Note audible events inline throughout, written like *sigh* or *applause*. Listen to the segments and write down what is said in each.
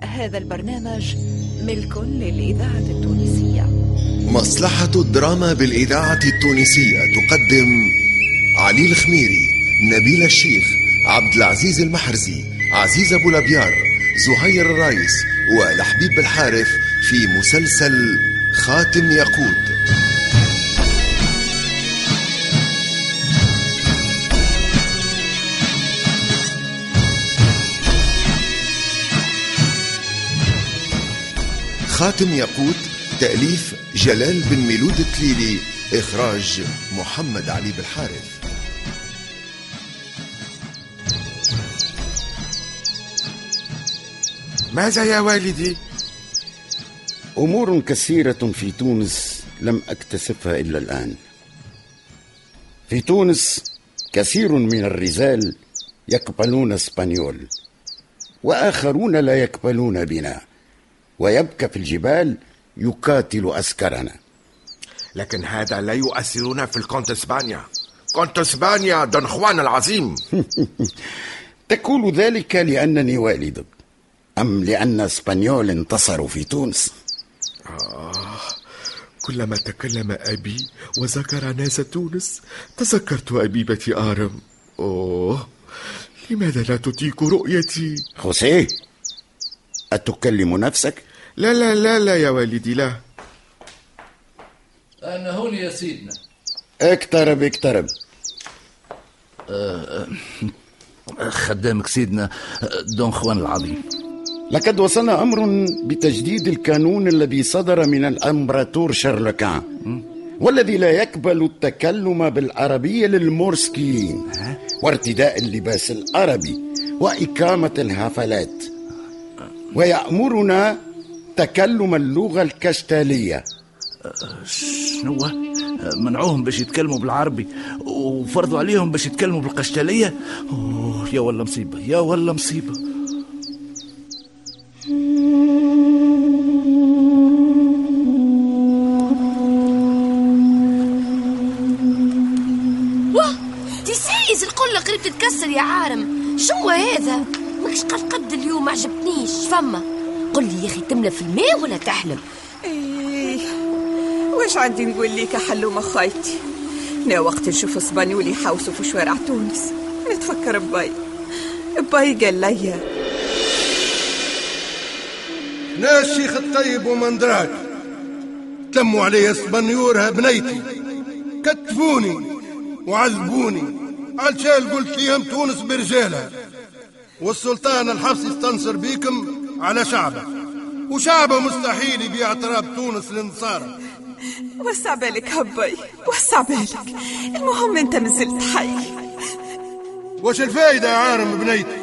هذا البرنامج ملك للإذاعة التونسية. مصلحة الدراما بالإذاعة التونسية تقدم علي الخميري نبيل الشيخ عبد العزيز المحرزي عزيز أبو لبيار زهير الرايس ولحبيب الحارث في مسلسل خاتم ياقوت. خاتم ياقوت تأليف جلال بن ميلود التليلي إخراج محمد علي بالحارث ماذا يا والدي؟ أمور كثيرة في تونس لم أكتسبها إلا الآن. في تونس كثير من الرجال يقبلون إسبانيول وآخرون لا يقبلون بنا. ويبكى في الجبال يقاتل أسكرنا. لكن هذا لا يؤثرنا في الكونت إسبانيا. كونت إسبانيا دون خوان العظيم. *laughs* تقول ذلك لأنني والدك أم لأن إسبانيول انتصروا في تونس؟ كلما تكلم أبي وذكر ناس تونس تذكرت أبيبة آرم. أوه لماذا لا تطيق رؤيتي؟ خوسيه أتكلم نفسك؟ لا لا لا لا يا والدي لا. أنا هون يا سيدنا. اقترب اقترب خدامك سيدنا دون خوان العظيم. لقد وصلنا أمر بتجديد القانون الذي صدر من الأمبراطور شارلوكان والذي لا يقبل التكلم بالعربية للمورسكيين. وارتداء اللباس العربي وإقامة الحفلات ويأمرنا تكلم اللغة الكشتالية شنو؟ منعوهم باش يتكلموا بالعربي وفرضوا عليهم باش يتكلموا بالقشتالية؟ أوه يا ولا مصيبة يا ولا مصيبة. واه تسيز القلة قريب تتكسر يا عارم. شو هذا؟ ماكش قد قد اليوم ما عجبتنيش؟ فما. قل لي يا أخي تملى في الماء ولا تحلم؟ إيه. واش عندي نقول لك حلومة خايتي نا وقت نشوف اسبانيول يحوسوا في شوارع تونس. نتفكر بباي. باي قال لي ناس شيخ الطيب ومندراج. تلموا علي اسبانيورها بنيتي. كتفوني وعذبوني. علشان قلت ليهم تونس برجالها. والسلطان الحفص يستنصر بيكم على شعبه. وشعبه مستحيل يبيع تراب تونس للنصارى وسع بالك هباي وسع بالك. المهم أنت مازلت حي. وش الفايدة يا عارم بنيتي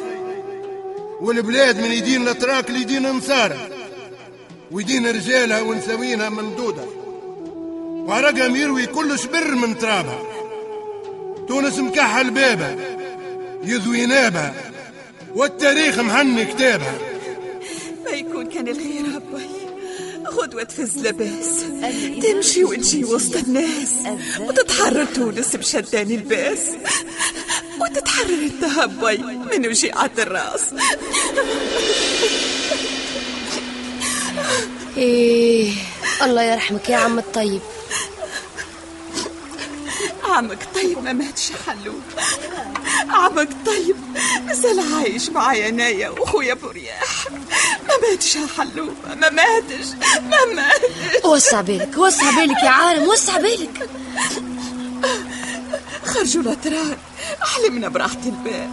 والبلاد من يدين الأتراك ليدين النصارى ويدين رجالها ونسوينها ممدودة. وعرقهم يروي كل شبر من ترابها. تونس مكحل بابها يذوي نابها. والتاريخ محني كتابها ما يكون كان الخير هباي غدوة تفز لباس. تمشي وتجي وسط الناس. وتتحرر تونس بشدان الباس. وتتحرر أنت هباي من وجيعة الراس. إيه الله يرحمك يا عم الطيب. عمك طيب ما ماتش حلو عمك طيب مازال عايش معايا نايا وأخويا برياح. ما ماتش حلو ما ماتش ما ماتش. وسع بالك وسع بالك يا عالم وسع بالك. خرجوا الاتراك حلمنا براحة البال.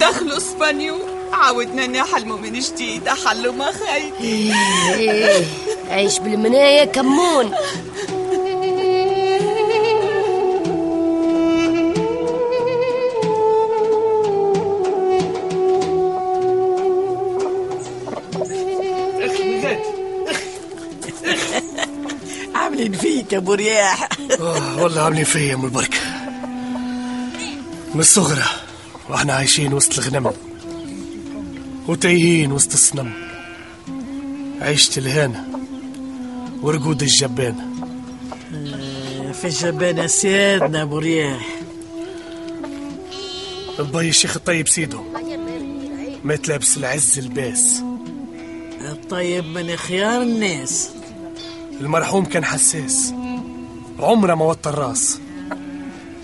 دخلوا اسبانيو عاودنا نحلموا من جديد حلوا ما خايف إيه عيش بالمناية كمون. عاملين فيك يا أبو رياح. آه والله عاملين فيا أم البركة. من الصغرى وإحنا عايشين وسط الغنم. وتايهين وسط الصنم. عيشة الهانة ورقود الجبانة في الجبانة سيادنا أبو رياح. البي الشيخ الطيب سيدو. مات لابس العز الباس. طيب من خيار الناس. المرحوم كان حساس. عمره ما وطى الراس.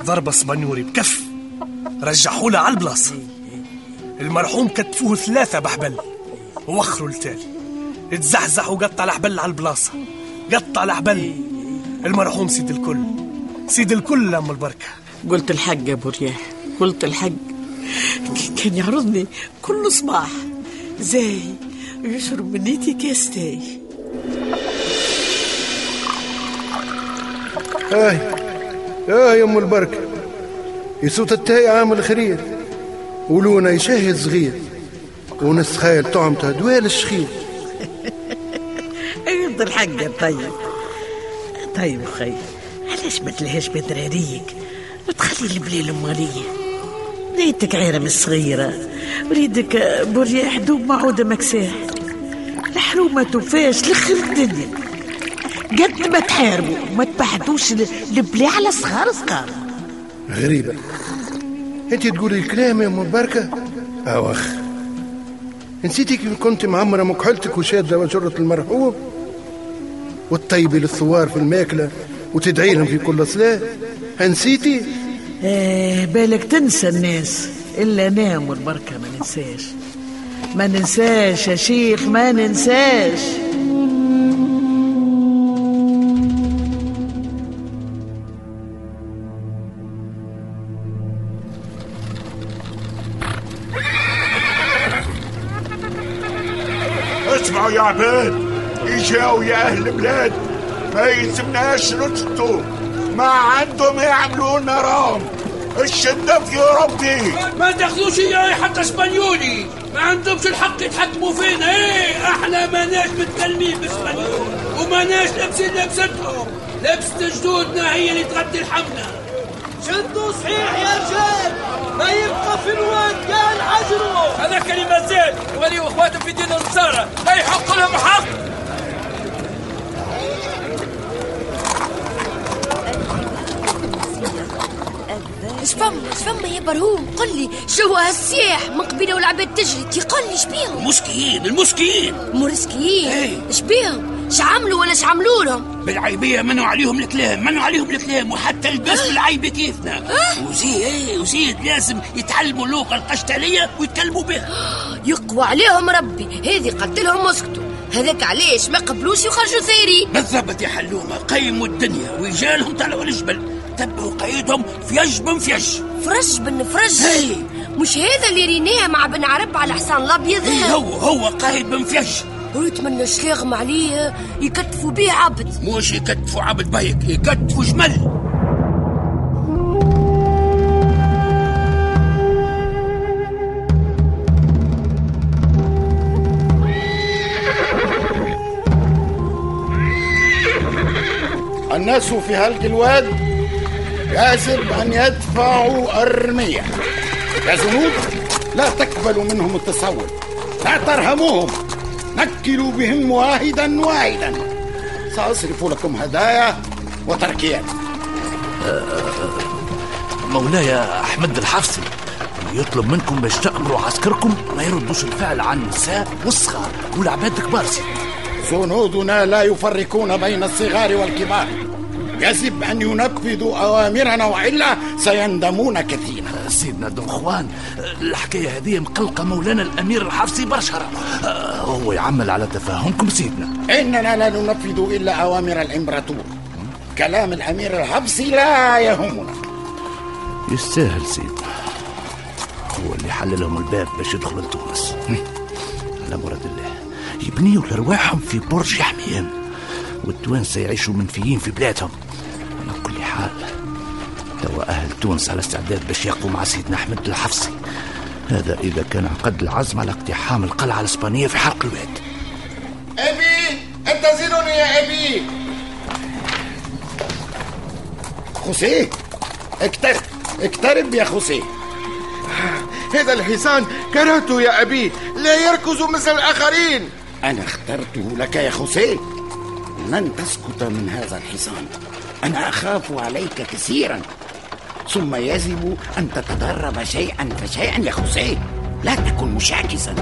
ضربة صبنوري بكف. رجحوله على البلاصة. المرحوم كتفوه ثلاثة بحبل. ووخروا التالي اتزحزح وقطع الحبل على البلاصة. قطع الحبل المرحوم سيد الكل. سيد الكل أم البركة. قلت الحق يا ابو رياح قلت الحق. كان يعرضني كل صباح. زي يشرب من نيتي كاس تاي. هاي هاي يا أم البركة. يسوت التاي عامل خرير ولونا يشهد صغير. ونس خايل طعمته دوال الشخير. *laughs* قلت الحق طيب. طيب خي علاش ما تلهاش بدراريك وتخلي البليل اماليه ريتك عيرة صغيرة وريدك برياح دوب معودة مكساح. الحرومة توفاش لخر الدنيا. قد ما تحاربوا ما تبحثوش البلي على صغار صغار. غريبة. انت تقولي الكلام يا أم البركة اوخ نسيتي كيف كنت معمرة مكحلتك وشادة وجرة المرحوم؟ وتطيبي للثوار في الماكلة وتدعي لهم في كل صلاة؟ نسيتي؟ آه بالك تنسى الناس. إلا نام والبركة ما ننساش. ما ننساش يا شيخ ما ننساش. يا عباد اجاوا يا أهل البلاد ما يلزمناش نسكتوا ما عندهم يعملوا لنا رام الشدة في ربي. ما تاخذوش اياه حتى إسبانيولي. ما عندهمش الحق يتحكموا فينا. إيه إحنا ماناش متكلمين بإسبانيول. وماناش لابسين لبستهم لبسة جدودنا هي اللي تغطي الحمنا شدوا صحيح يا رجال. ما يبقى في الواد قال عجروا هذا كلمة زين. ولي واخواته في دين النصارى لا يحق لهم حق. اش فما اش فما يا برهوم. قل لي شو هالسياح من قبيله والعباد تجري. تيقل لي شبيهم؟ المسكيين المسكيين مرسكيين إيه. شبيهم؟ شعملوا ولا شعملوا لهم؟ بالعيبية منوا عليهم الكلام منوا عليهم الكلام وحتى البس بالعيبة كيفنا. أه؟ وزيد إيه وزيد لازم يتعلموا اللغة القشتالية ويتكلموا بها. يقوى عليهم ربي هذه قتلهم وسكتوا هذاك علاش ما قبلوش يخرجوا ثيري؟ بالضبط يا حلومة قيموا الدنيا ويجالهم طلعوا الجبل تبعوا قيدهم فيج بن فيج فرج بن فرج. هي. مش هذا اللي ريناه مع بن عرب على حصان الأبيض؟ هي هو هو قايد بن ونتمنى شلاغم عليه يكتفوا بيه عبد. مش يكتفوا عبد بيك يكتفوا جمل. الناس في هالجلواد يجب أن يدفعوا أرمية. يا زنود لا تقبلوا منهم التصور لا ترهموهم. نكلوا بهم واحدا واحدا. سأصرف لكم هدايا وتركيات مولاي أحمد الحفصي يطلب منكم باش تأمروا عسكركم ما يردوش الفعل عن النساء والصغار والعباد الكبار سيدي جنودنا لا يفرقون بين الصغار والكبار. يجب أن ينفذوا أوامرنا وإلا سيندمون كثيرا. سيدنا دون خوان الحكاية هذه مقلقة مولانا الأمير الحفصي برشا هو يعمل على تفاهمكم سيدنا. إننا لا ننفذ إلا أوامر الإمبراطور. كلام الأمير الحفصي لا يهمنا. يستاهل سيدنا. هو اللي حل لهم الباب باش يدخلوا لتونس. *laughs* على مراد الله. يبنيوا لرواحهم في برج يحميهم والتوانسة يعيشوا منفيين في بلادهم. توا أهل تونس على استعداد باش يقوا مع سيدنا أحمد الحفصي. هذا إذا كان عقد العزم على اقتحام القلعة الإسبانية في حرق الواد. أبي انتظروني يا أبي. خوسيه اقترب اقترب يا خوسيه هذا الحصان كرهته يا أبي لا يركز مثل الآخرين. أنا اخترته لك يا خوسيه لن تسكت من هذا الحصان. أنا أخاف عليك كثيرا. ثم يجب أن تتدرب شيئا فشيئا يا خوسيه. لا تكن مشاكسا.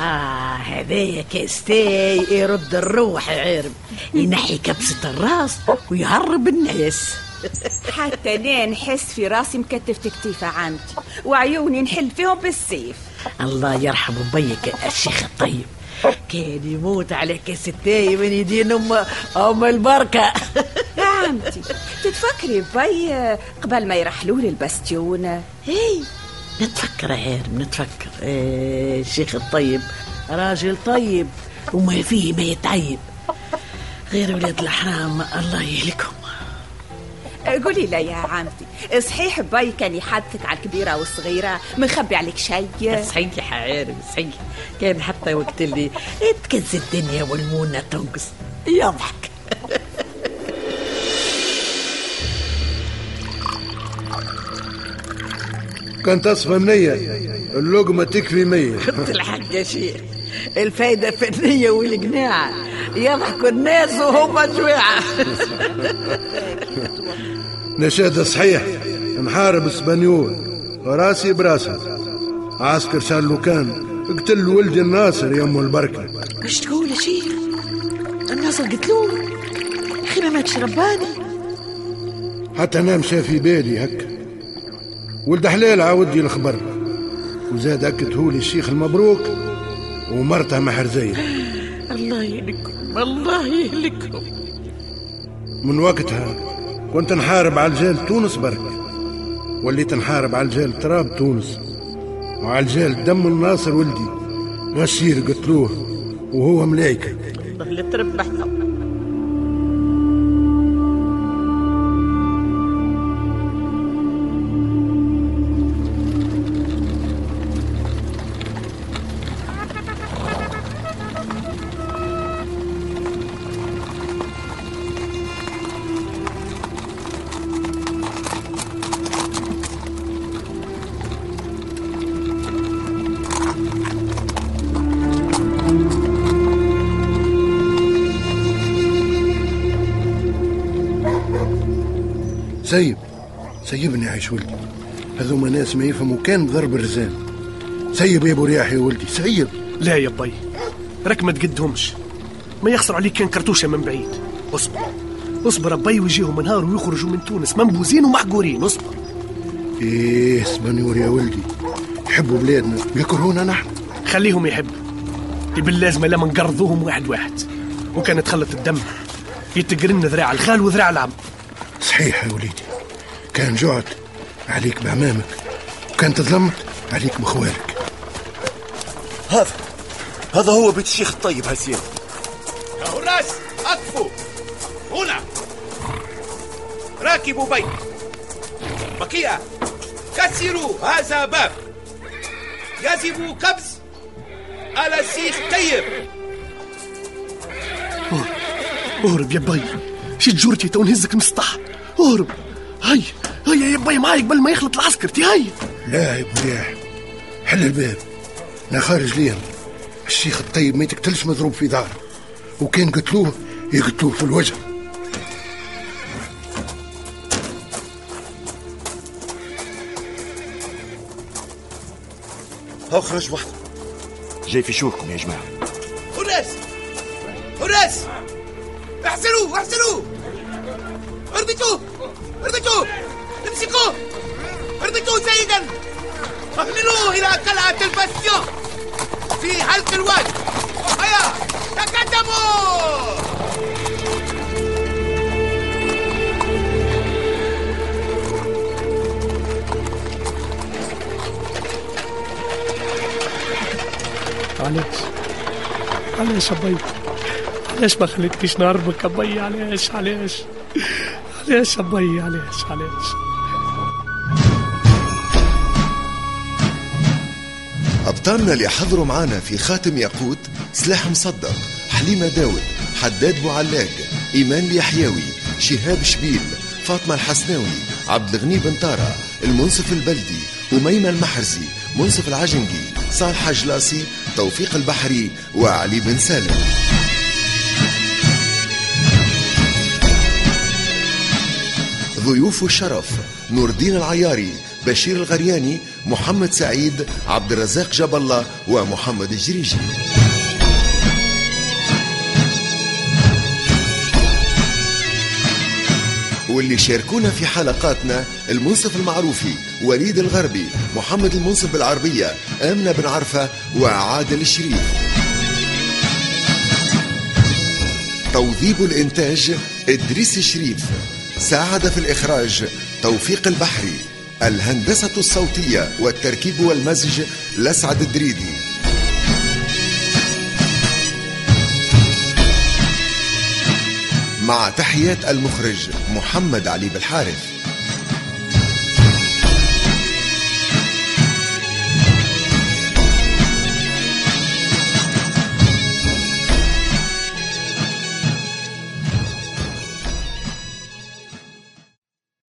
آه كاس تاي يرد الروح يا عرب ينحي كبسة الراس ويهرب الناس. حتى أنا نحس في راسي مكتفة كتيفة عندي وعيوني نحل فيهم بالسيف. الله يرحم بيك الشيخ الطيب. كان يموت على كاس التاي من يدين أم أم البركة. يا عمتي تتفكري بي قبل ما يرحلوا لي البستيونه هي نتفكر يا عارم نتفكر. إيه الشيخ الطيب راجل طيب وما فيه ما يتعيب. غير ولاد الحرام الله يهلكهم. قولي لا يا عمتي. صحيح باي كان يحدثك على الكبيرة والصغيرة؟ مخبي عليك شيء صحيح عارف صحيح. كان حتى وقت اللي تكز الدنيا والمونة تنقص يضحك. كان تصفى منية. اللقمة تكفي مية. خدت الحق يا شيخ. الفايدة في النية والقناعة يضحكوا الناس وهم جواعة *laughs* نشاد صحيح نحارب اسبانيول راسي براسه. عسكر شال كان اقتل ولد الناصر يا أم البركة. إيش تقول يا شيخ؟ الناصر قتلوه أخي ما ماتش رباني. حتى أنا مشى في بالي هكا. ولد حلال عاودي الخبر. وزاد أكد لي الشيخ المبروك ومرته محرزية. الله يهلكم الله يهلكم من وقتها كنت نحارب على الجال تونس برك. وليت نحارب على الجال تراب تونس. وعلى الجال دم الناصر ولدي. غشير قتلوه وهو ملايكة الله اللي سيب سيبني عيش ولدي. هذوما ناس ما يفهموا كان ضرب الرزان. سيب يا ابو رياح يا ولدي سيب. لا يا بي راك ما تقدهمش. ما يخسر عليك كان كرتوشة من بعيد. اصبر اصبر بي ويجيهم نهار ويخرجوا من تونس منبوذين ومحقورين اصبر. إيه اسبانيول يا ولدي. يحبوا بلادنا يكرهونا نحن. خليهم يحبوا باللازمه لما نقرضوهم واحد واحد. وكان تخلط الدم يتقرن ذراع الخال وذراع العم. صحيح يا وليدي. كان جعت عليك بعمامك وكان تظلمت عليك بخوالك. هذا هذا هو بيت الشيخ الطيب هسير يا هراس أقفوا هنا. راكبوا بيت بقية. كسروا هذا باب. يجب كبس على الشيخ طيب أهرب يا بي. شي جورتي تو نهزك المسطح اهرب هيا هيا يا بي معاي قبل ما يخلط العسكر. تي هيا. لا يا ابو رياح حل الباب. أنا خارج ليهم الشيخ الطيب ما يتقتلش مضروب في داره. وكان قتلوه يقتلوه في الوجه. هاو خرج وحده جاي في شوركم يا جماعة. هراس هراس احسنوا احسنوا! اربطوه أربطوه! اربطوه جيدا احملوه إلى قلعة الباستيون في حلق الوادي هيا تقدموا! علاش علاش أبي؟ علاش ما خليتنيش نهربك أبي؟ علاش علاش علاش أبي؟ علاش علاش أبطالنا اللي حضروا معانا في خاتم ياقوت سلاح مصدق حليمة داود حداد بوعلاق إيمان اليحيوي شهاب شبيل فاطمة الحسناوي عبد الغني بن طارة المنصف البلدي أميمة المحرزي منصف العجنقي صالح جلاسي توفيق البحري وعلي بن سالم. ضيوف الشرف نور الدين العياري بشير الغرياني محمد سعيد عبد الرزاق جاب الله ومحمد الجريجي. واللي شاركونا في حلقاتنا المنصف المعروفي وليد الغربي محمد المنصف بالعربية آمنة بن عرفة وعادل الشريف. توظيب الإنتاج إدريس الشريف. ساعد في الإخراج توفيق البحري. الهندسة الصوتية والتركيب والمزج لسعد الدريدي. مع تحيات المخرج محمد علي بالحارث.